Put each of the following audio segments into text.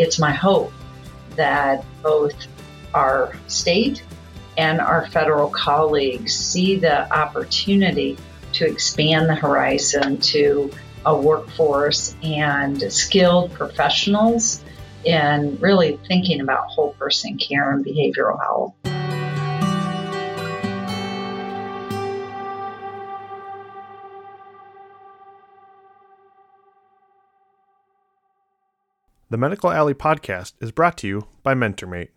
it's my hope that both our state and our federal colleagues see the opportunity to expand the horizon to a workforce and skilled professionals in really thinking about whole person care and behavioral health. The Medical Alley podcast is brought to you by MentorMate.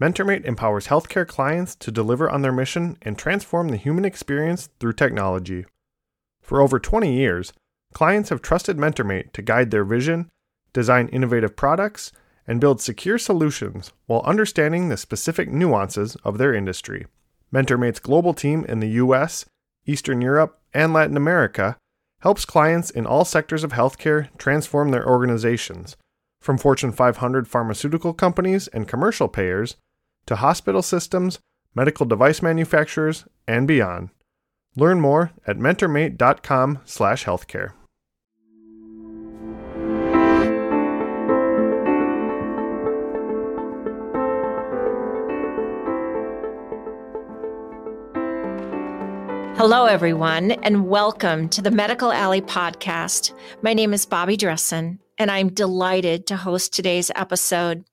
MentorMate empowers healthcare clients to deliver on their mission and transform the human experience through technology. For over 20 years, clients have trusted MentorMate to guide their vision, design innovative products, and build secure solutions while understanding the specific nuances of their industry. MentorMate's global team in the US, Eastern Europe, and Latin America helps clients in all sectors of healthcare transform their organizations, from Fortune 500 pharmaceutical companies and commercial payers to hospital systems, medical device manufacturers, and beyond. Learn more at mentormate.com/healthcare. Hello, everyone, and welcome to the Medical Alley podcast. My name is Bobbie Dressen, and I'm delighted to host today's episode.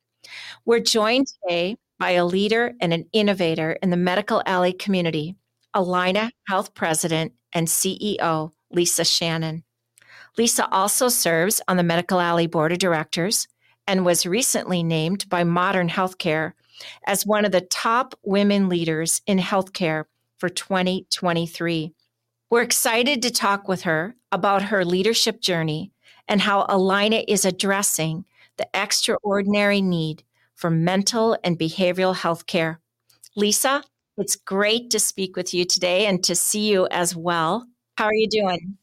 We're joined today by a leader and an innovator in the Medical Alley community, Allina Health President and CEO, Lisa Shannon. Lisa also serves on the Medical Alley Board of Directors and was recently named by Modern Healthcare as one of the top women leaders in healthcare for 2023. We're excited to talk with her about her leadership journey and how Allina is addressing the extraordinary need for mental and behavioral health care. Lisa, it's great to speak with you today and to see you as well. How are you doing?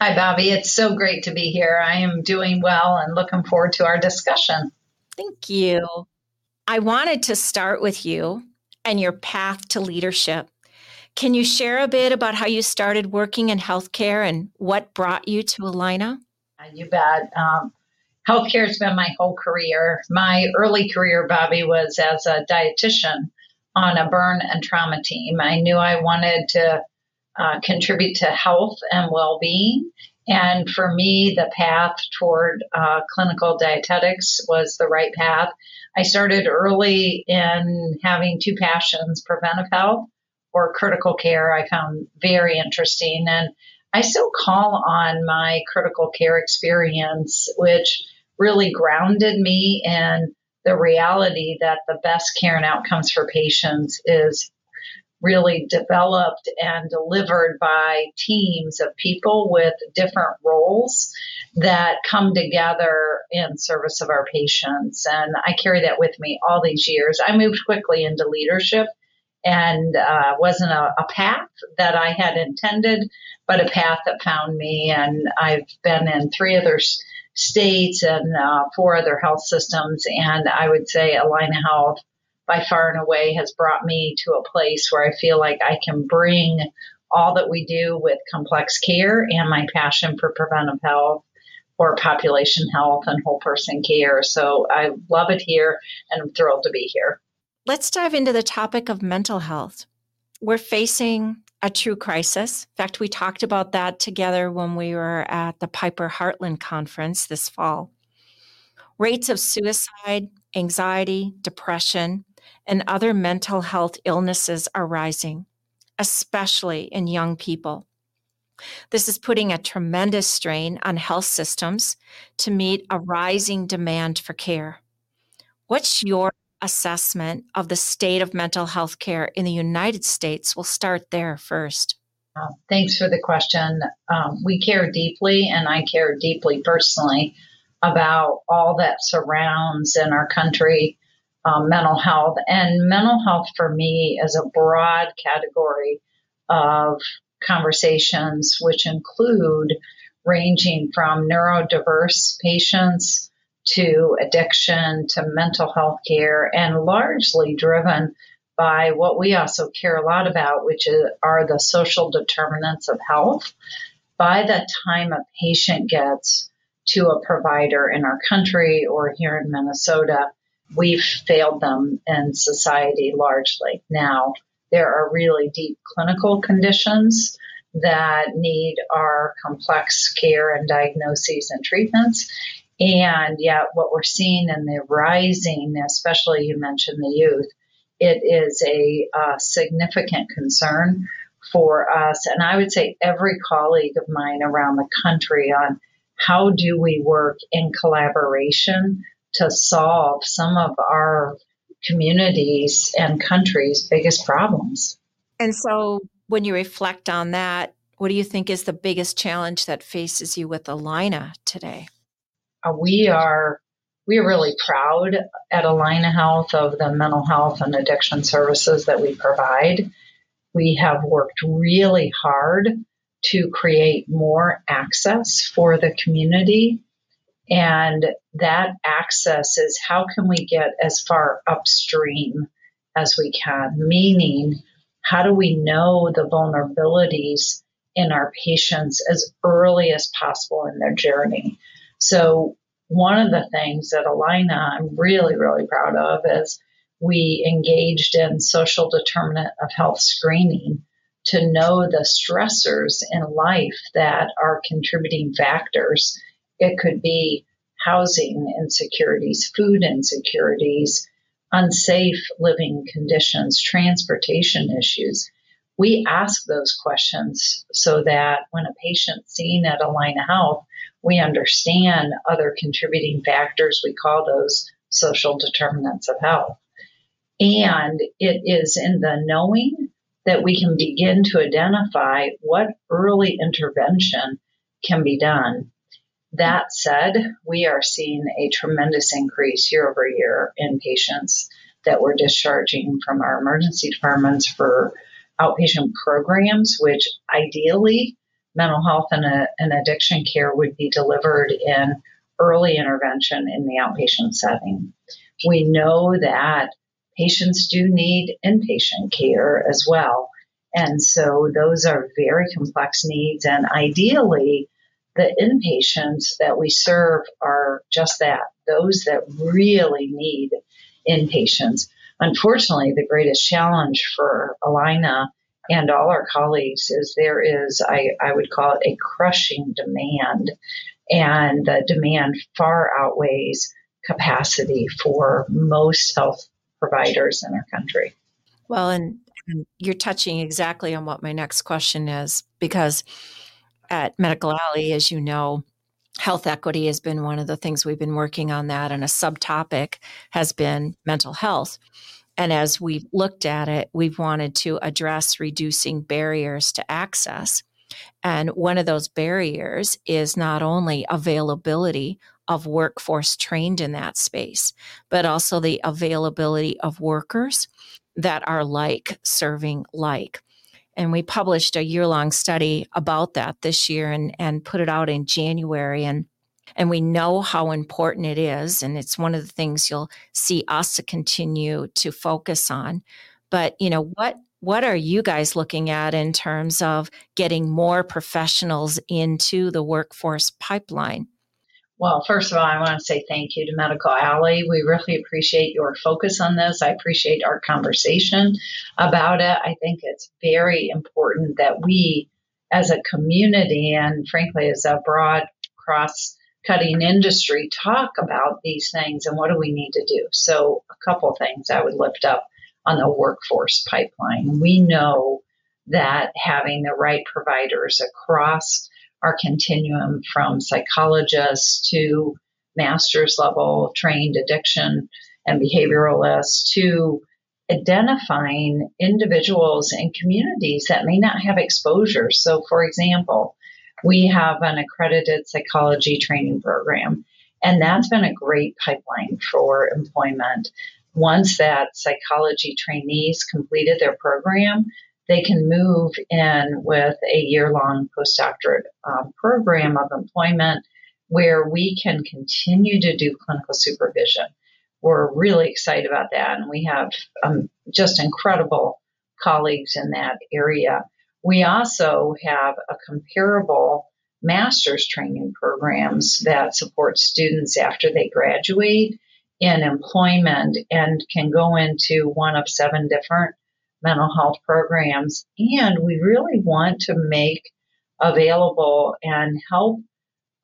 Hi, Bobbie. It's so great to be here. I am doing well and looking forward to our discussion. Thank you. I wanted to start with you and your path to leadership. Can you share a bit about how you started working in healthcare and what brought you to Allina? You bet. Um, healthcare has been my whole career. My early career, Bobbie, was as a dietitian on a burn and trauma team. I knew I wanted to uh, contribute to health and well being. And for me, the path toward uh, clinical dietetics was the right path. I started early in having two passions preventive health or critical care. I found very interesting. And I still call on my critical care experience, which really grounded me in the reality that the best care and outcomes for patients is really developed and delivered by teams of people with different roles that come together in service of our patients. And I carry that with me all these years. I moved quickly into leadership and uh, wasn't a, a, path that I had intended, but a path that found me. And I've been in three other states and uh, four other health systems. And I would say Allina Health, by far and away, has brought me to a place where I feel like I can bring all that we do with complex care and my passion for preventive health or population health and whole person care. So I love it here and I'm thrilled to be here. Let's dive into the topic of mental health. We're facing a true crisis. In fact, we talked about that together when we were at the Piper Heartland conference this fall. Rates of suicide, anxiety, depression, and other mental health illnesses are rising, especially in young people. This is putting a tremendous strain on health systems to meet a rising demand for care. What's your assessment of the state of mental health care in the United States. We'll start there first. Uh, thanks for the question. Um, we care deeply, and I care deeply personally about all that surrounds in our country um, mental health. And mental health for me is a broad category of conversations, which include ranging from neurodiverse patients to addiction to mental health care and largely driven by what we also care a lot about, which are the social determinants of health. By the time a patient gets to a provider in our country or here in Minnesota, we've failed them in society largely. Now, there are really deep clinical conditions that need our complex care and diagnoses and treatments. And yet, what we're seeing in the rising, especially you mentioned the youth, it is a uh, significant concern for us. And I would say every colleague of mine around the country on how do we work in collaboration to solve some of our communities and countries' biggest problems. And so, when you reflect on that, what do you think is the biggest challenge that faces you with Allina today? Uh, we are we are really proud at Allina Health of the mental health and addiction services that we provide. We have worked really hard to create more access for the community and that access is how can we get as far upstream as we can? Meaning, how do we know the vulnerabilities in our patients as early as possible in their journey? So, one of the things that Allina I'm really, really proud of is we engaged in social determinant of health screening to know the stressors in life that are contributing factors it could be housing insecurities, food insecurities, unsafe living conditions, transportation issues. We ask those questions so that when a patient's seen at Allina Health, we understand other contributing factors. We call those social determinants of health. And it is in the knowing that we can begin to identify what early intervention can be done. That said, we are seeing a tremendous increase year over year in patients that we're discharging from our emergency departments for outpatient programs, which ideally mental health and, a, and addiction care would be delivered in early intervention in the outpatient setting. We know that patients do need inpatient care as well. And so those are very complex needs. And ideally, the inpatients that we serve are just that, those that really need inpatients. Unfortunately, the greatest challenge for Allina and all our colleagues is there is, I, I would call it a crushing demand, and the demand far outweighs capacity for most health providers in our country. Well, and, and you're touching exactly on what my next question is because at Medical Alley, as you know, health equity has been one of the things we've been working on that, and a subtopic has been mental health. And as we've looked at it, we've wanted to address reducing barriers to access. And one of those barriers is not only availability of workforce trained in that space, but also the availability of workers that are like serving like. And we published a year long study about that this year and, and put it out in January. And and we know how important it is. And it's one of the things you'll see us continue to focus on. But, you know, what what are you guys looking at in terms of getting more professionals into the workforce pipeline? Well, first of all, I want to say thank you to Medical Alley. We really appreciate your focus on this. I appreciate our conversation about it. I think it's very important that we, as a community and frankly, as a broad cross cutting industry, talk about these things and what do we need to do. So, a couple things I would lift up on the workforce pipeline. We know that having the right providers across our continuum from psychologists to master's level trained addiction and behavioralists to identifying individuals and communities that may not have exposure. So, for example, we have an accredited psychology training program, and that's been a great pipeline for employment. Once that psychology trainees completed their program, they can move in with a year long postdoctorate um, program of employment where we can continue to do clinical supervision. We're really excited about that, and we have um, just incredible colleagues in that area. We also have a comparable master's training programs that support students after they graduate in employment and can go into one of seven different mental health programs. And we really want to make available and help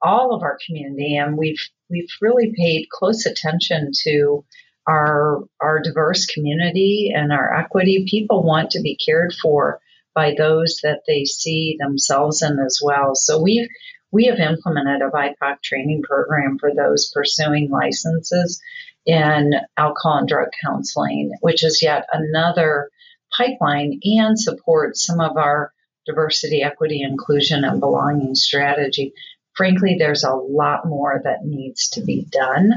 all of our community. And we've we've really paid close attention to our our diverse community and our equity. People want to be cared for by those that they see themselves in as well. So we've we have implemented a BIPOC training program for those pursuing licenses in alcohol and drug counseling, which is yet another pipeline and supports some of our diversity, equity, inclusion, and belonging strategy. Frankly, there's a lot more that needs to be done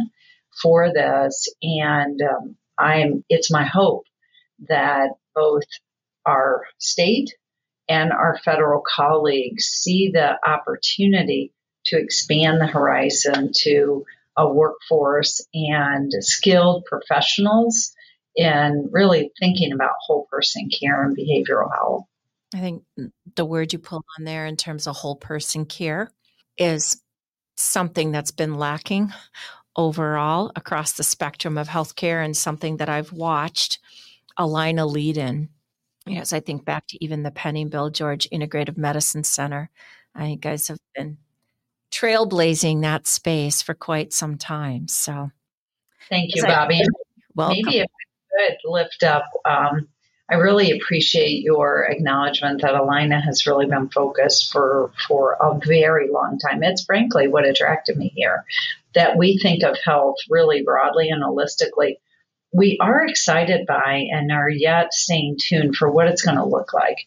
for this, and um, I'm. It's my hope that both our state and our federal colleagues see the opportunity to expand the horizon to a workforce and skilled professionals in really thinking about whole person care and behavioral health. I think the word you pull on there in terms of whole person care is something that's been lacking overall across the spectrum of healthcare and something that I've watched Allina lead in. As I think back to even the Penny Bill George Integrative Medicine Center, I think guys have been trailblazing that space for quite some time. So, thank you, Bobbie. Well, maybe if I could lift up um, I really appreciate your acknowledgement that Allina has really been focused for, for a very long time. It's frankly what attracted me here, that we think of health really broadly and holistically. We are excited by and are yet staying tuned for what it's going to look like.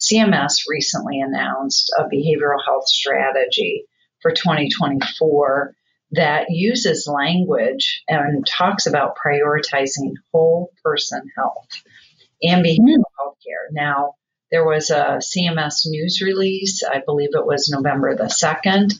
CMS recently announced a behavioral health strategy for 2024 that uses language and talks about prioritizing whole person health and hmm. behavioral health care. Now, there was a CMS news release, I believe it was November the 2nd,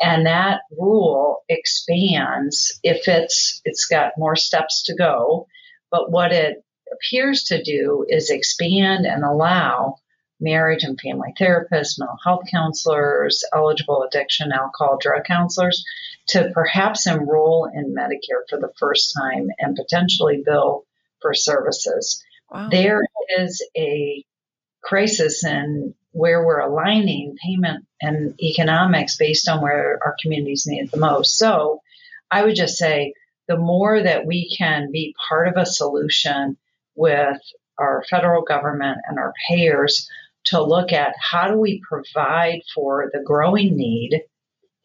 and that rule expands if it's it's got more steps to go, but what it appears to do is expand and allow marriage and family therapists, mental health counselors, eligible addiction, alcohol, drug counselors to perhaps enroll in Medicare for the first time and potentially bill for services. Wow. There is a crisis in where we're aligning payment and economics based on where our communities need it the most. So I would just say the more that we can be part of a solution with our federal government and our payers to look at how do we provide for the growing need,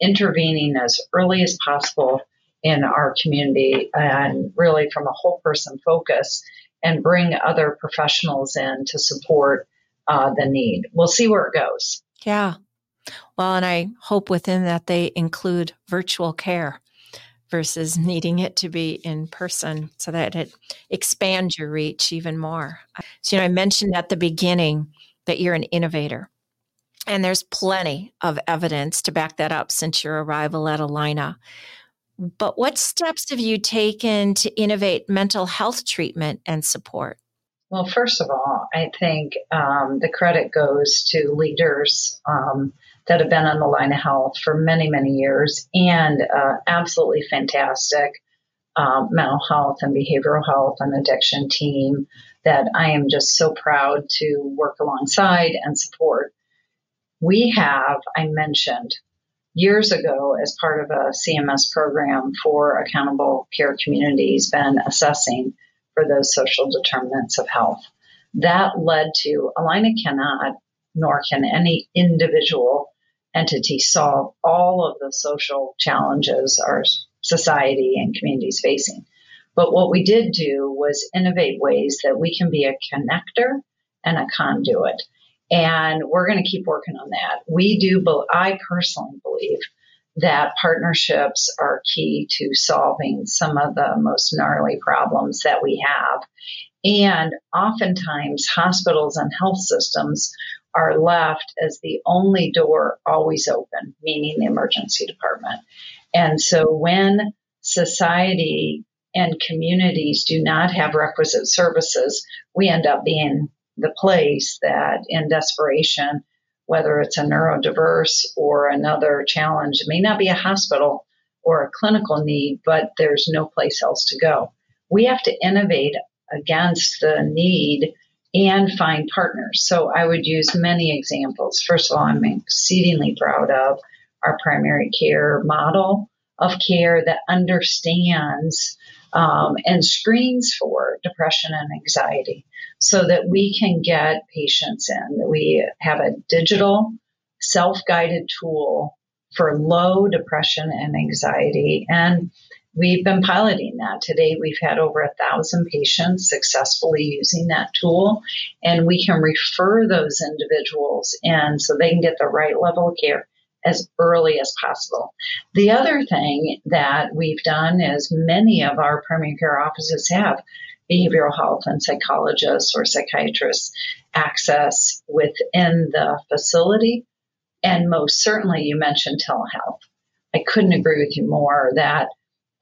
intervening as early as possible in our community and really from a whole person focus and bring other professionals in to support uh, the need. We'll see where it goes. Yeah. Well, and I hope within that they include virtual care versus needing it to be in person so that it expands your reach even more. So, you know, I mentioned at the beginning that you're an innovator. And there's plenty of evidence to back that up since your arrival at Allina. But what steps have you taken to innovate mental health treatment and support? Well, first of all, I think um, the credit goes to leaders um, that have been on the line of health for many, many years and uh, absolutely fantastic um, mental health and behavioral health and addiction team that I am just so proud to work alongside and support. We have, I mentioned, years ago as part of a CMS program for accountable care communities been assessing for those social determinants of health. That led to Allina cannot, nor can any individual entity solve all of the social challenges our society and communities facing. But what we did do was innovate ways that we can be a connector and a conduit. And we're going to keep working on that. We do, I personally believe that partnerships are key to solving some of the most gnarly problems that we have. And oftentimes, hospitals and health systems are left as the only door always open, meaning the emergency department. And so when society and communities do not have requisite services, we end up being the place that in desperation whether it's a neurodiverse or another challenge. It may not be a hospital or a clinical need, but there's no place else to go. We have to innovate against the need and find partners. So I would use many examples. First of all, I'm exceedingly proud of our primary care model of care that understands um, and screens for depression and anxiety so that we can get patients in. We have a digital self guided tool for low depression and anxiety. And we've been piloting that. Today, we've had over a thousand patients successfully using that tool, and we can refer those individuals in so they can get the right level of care as early as possible. The other thing that we've done is many of our primary care offices have behavioral health and psychologists or psychiatrists access within the facility. And most certainly, you mentioned telehealth. I couldn't agree with you more that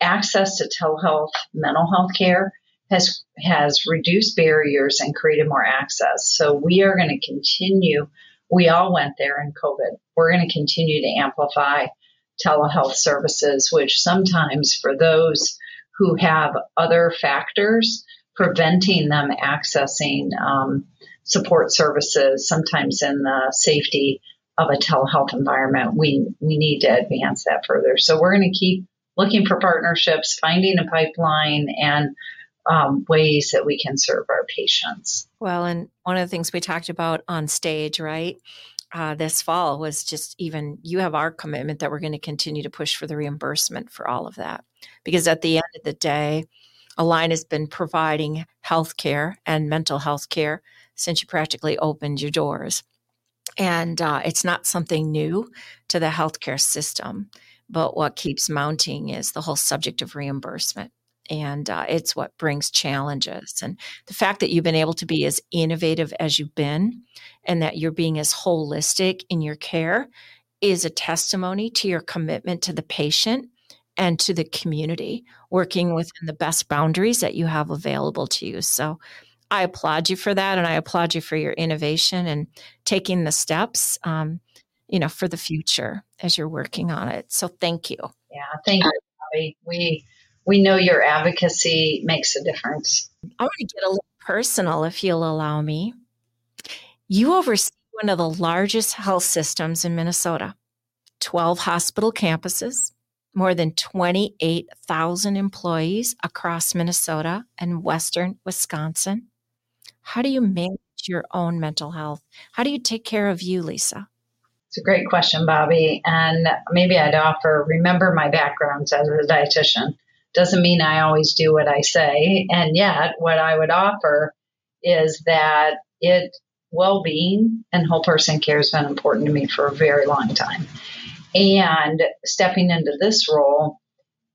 access to telehealth mental health care has has reduced barriers and created more access. So we are going to continue. We all went there in COVID. We're going to continue to amplify telehealth services, which sometimes for those who have other factors preventing them accessing um, support services, sometimes in the safety of a telehealth environment, we we need to advance that further. So we're going to keep looking for partnerships, finding a pipeline, and um, ways that we can serve our patients. Well, and one of the things we talked about on stage, right? Uh, this fall was just even you have our commitment that we're going to continue to push for the reimbursement for all of that because at the end of the day Allina has been providing health care and mental health care since you practically opened your doors and uh, it's not something new to the healthcare system but what keeps mounting is the whole subject of reimbursement. And uh, it's what brings challenges. And the fact that you've been able to be as innovative as you've been and that you're being as holistic in your care is a testimony to your commitment to the patient and to the community, working within the best boundaries that you have available to you. So I applaud you for that. And I applaud you for your innovation and taking the steps. Um, you know, for the future as you're working on it. So thank you. Yeah, thank you, Bobbie. We we know your advocacy makes a difference. I want to get a little personal if you'll allow me. You oversee one of the largest health systems in Minnesota, 12 hospital campuses, more than 28,000 employees across Minnesota and Western Wisconsin. How do you manage your own mental health? How do you take care of you, Lisa? It's a great question, Bobbie. And maybe I'd offer remember my background as a dietitian. Doesn't mean I always do what I say. And yet, what I would offer is that it well being and whole person care has been important to me for a very long time. And stepping into this role,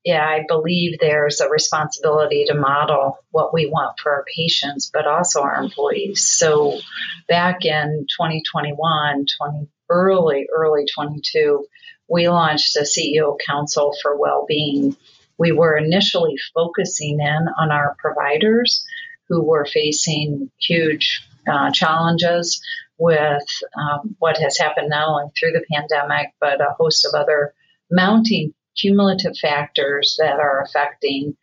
yeah, I believe there's a responsibility to model what we want for our patients, but also our employees. So back in 2021, 20, early, early 22, we launched a CEO Council for Wellbeing. We were initially focusing in on our providers who were facing huge uh, challenges with um, what has happened not only through the pandemic, but a host of other mounting cumulative factors that are affecting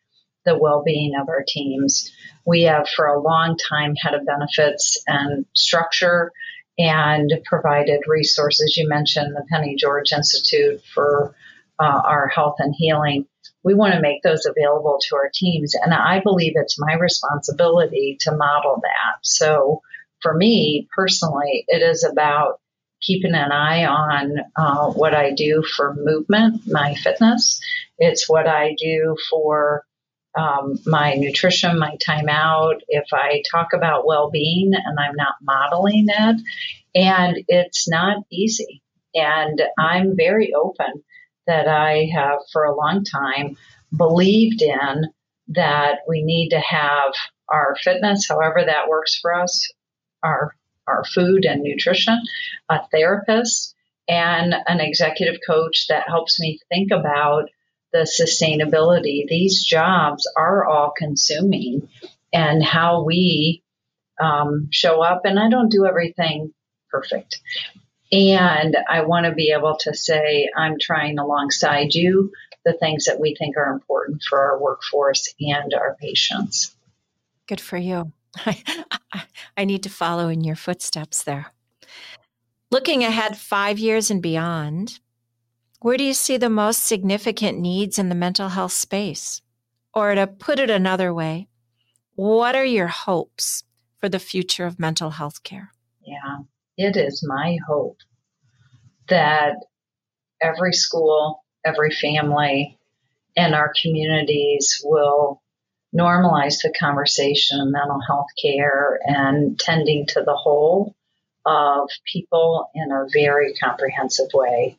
the well being of our teams. We have for a long time had a benefits and structure and provided resources. You mentioned the Penny George Institute for uh, our health and healing. We want to make those available to our teams. And I believe it's my responsibility to model that. So for me personally, it is about keeping an eye on uh, what I do for movement, my fitness. It's what I do for um, my nutrition, my time out, if I talk about well being and I'm not modeling it, and it's not easy. And I'm very open that I have for a long time believed in that we need to have our fitness, however that works for us, our our food and nutrition, a therapist, and an executive coach that helps me think about the sustainability. These jobs are all consuming and how we um, show up. And I don't do everything perfect. And I want to be able to say, I'm trying alongside you the things that we think are important for our workforce and our patients. Good for you. I, need to follow in your footsteps there. Looking ahead five years and beyond, where do you see the most significant needs in the mental health space? Or to put it another way, what are your hopes for the future of mental health care? Yeah, it is my hope that every school, every family, and our communities will normalize the conversation of mental health care and tending to the whole of people in a very comprehensive way.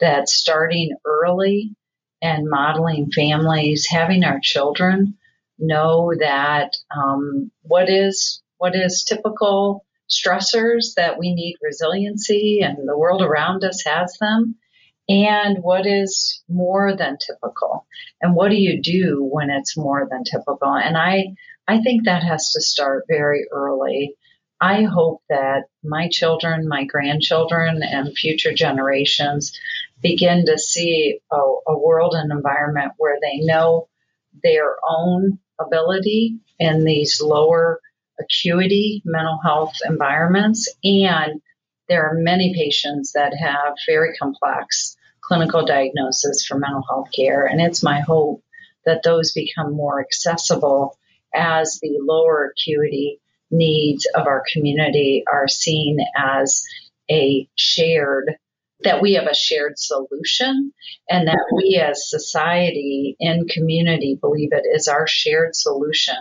That starting early and modeling families, having our children know that um, what is what is typical stressors that we need resiliency and the world around us has them. And what is more than typical? And what do you do when it's more than typical? And i i think that has to start very early. I hope that my children my grandchildren and future generations begin to see a, a world and environment where they know their own ability in these lower acuity mental health environments and there are many patients that have very complex clinical diagnosis for mental health care. And it's my hope that those become more accessible as the lower acuity needs of our community are seen as a shared that we have a shared solution and that we as society and community believe it is our shared solution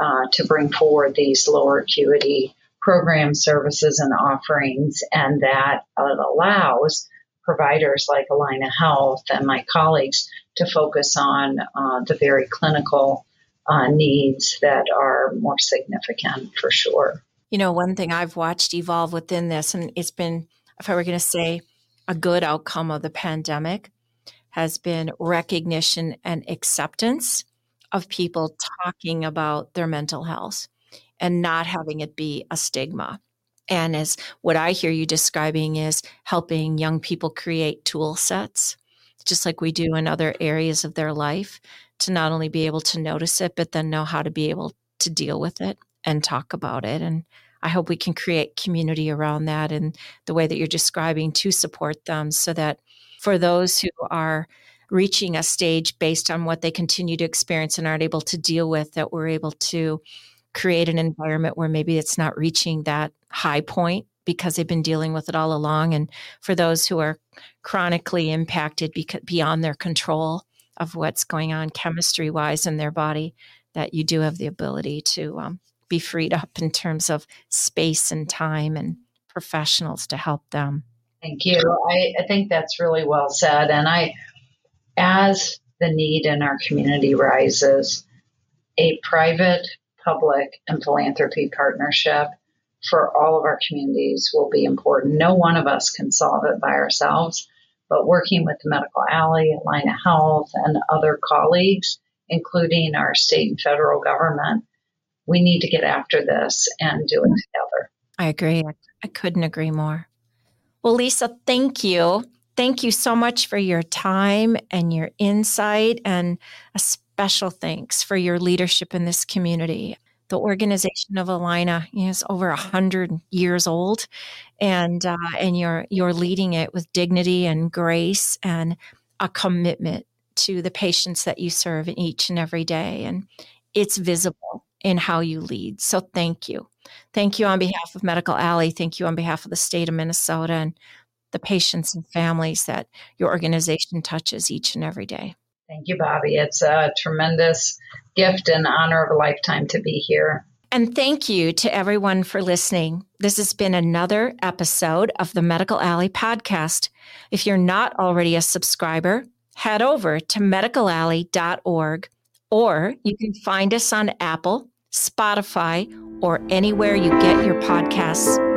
uh, to bring forward these lower acuity program services and offerings and that allows providers like Allina Health and my colleagues to focus on uh, the very clinical uh, needs that are more significant for sure. You know, one thing I've watched evolve within this, and it's been, if I were going to say, a good outcome of the pandemic, has been recognition and acceptance of people talking about their mental health and not having it be a stigma. And as what I hear you describing is helping young people create tool sets, just like we do in other areas of their life, to not only be able to notice it, but then know how to be able to deal with it and talk about it. And I hope we can create community around that and the way that you're describing to support them so that for those who are reaching a stage based on what they continue to experience and aren't able to deal with, that we're able to create an environment where maybe it's not reaching that high point because they've been dealing with it all along. And for those who are chronically impacted beyond their control of what's going on chemistry wise in their body, that you do have the ability to um, be freed up in terms of space and time and professionals to help them. Thank you. I, I think that's really well said. And I, as the need in our community rises, a private public and philanthropy partnership for all of our communities will be important. No one of us can solve it by ourselves, but working with the Medical Alley, Allina Health, and other colleagues, including our state and federal government, we need to get after this and do it together. I agree. I couldn't agree more. Well, Lisa, thank you. Thank you so much for your time and your insight, and a special thanks for your leadership in this community. The organization of Allina is over a hundred years old, and uh, and you're you're leading it with dignity and grace and a commitment to the patients that you serve in each and every day, and it's visible in how you lead. So thank you, thank you on behalf of Medical Alley. Thank you on behalf of the state of Minnesota and the patients and families that your organization touches each and every day. Thank you, Bobbie. It's a tremendous gift and honor of a lifetime to be here. And thank you to everyone for listening. This has been another episode of the Medical Alley podcast. If you're not already a subscriber, head over to medicalalley.org or you can find us on Apple, Spotify, or anywhere you get your podcasts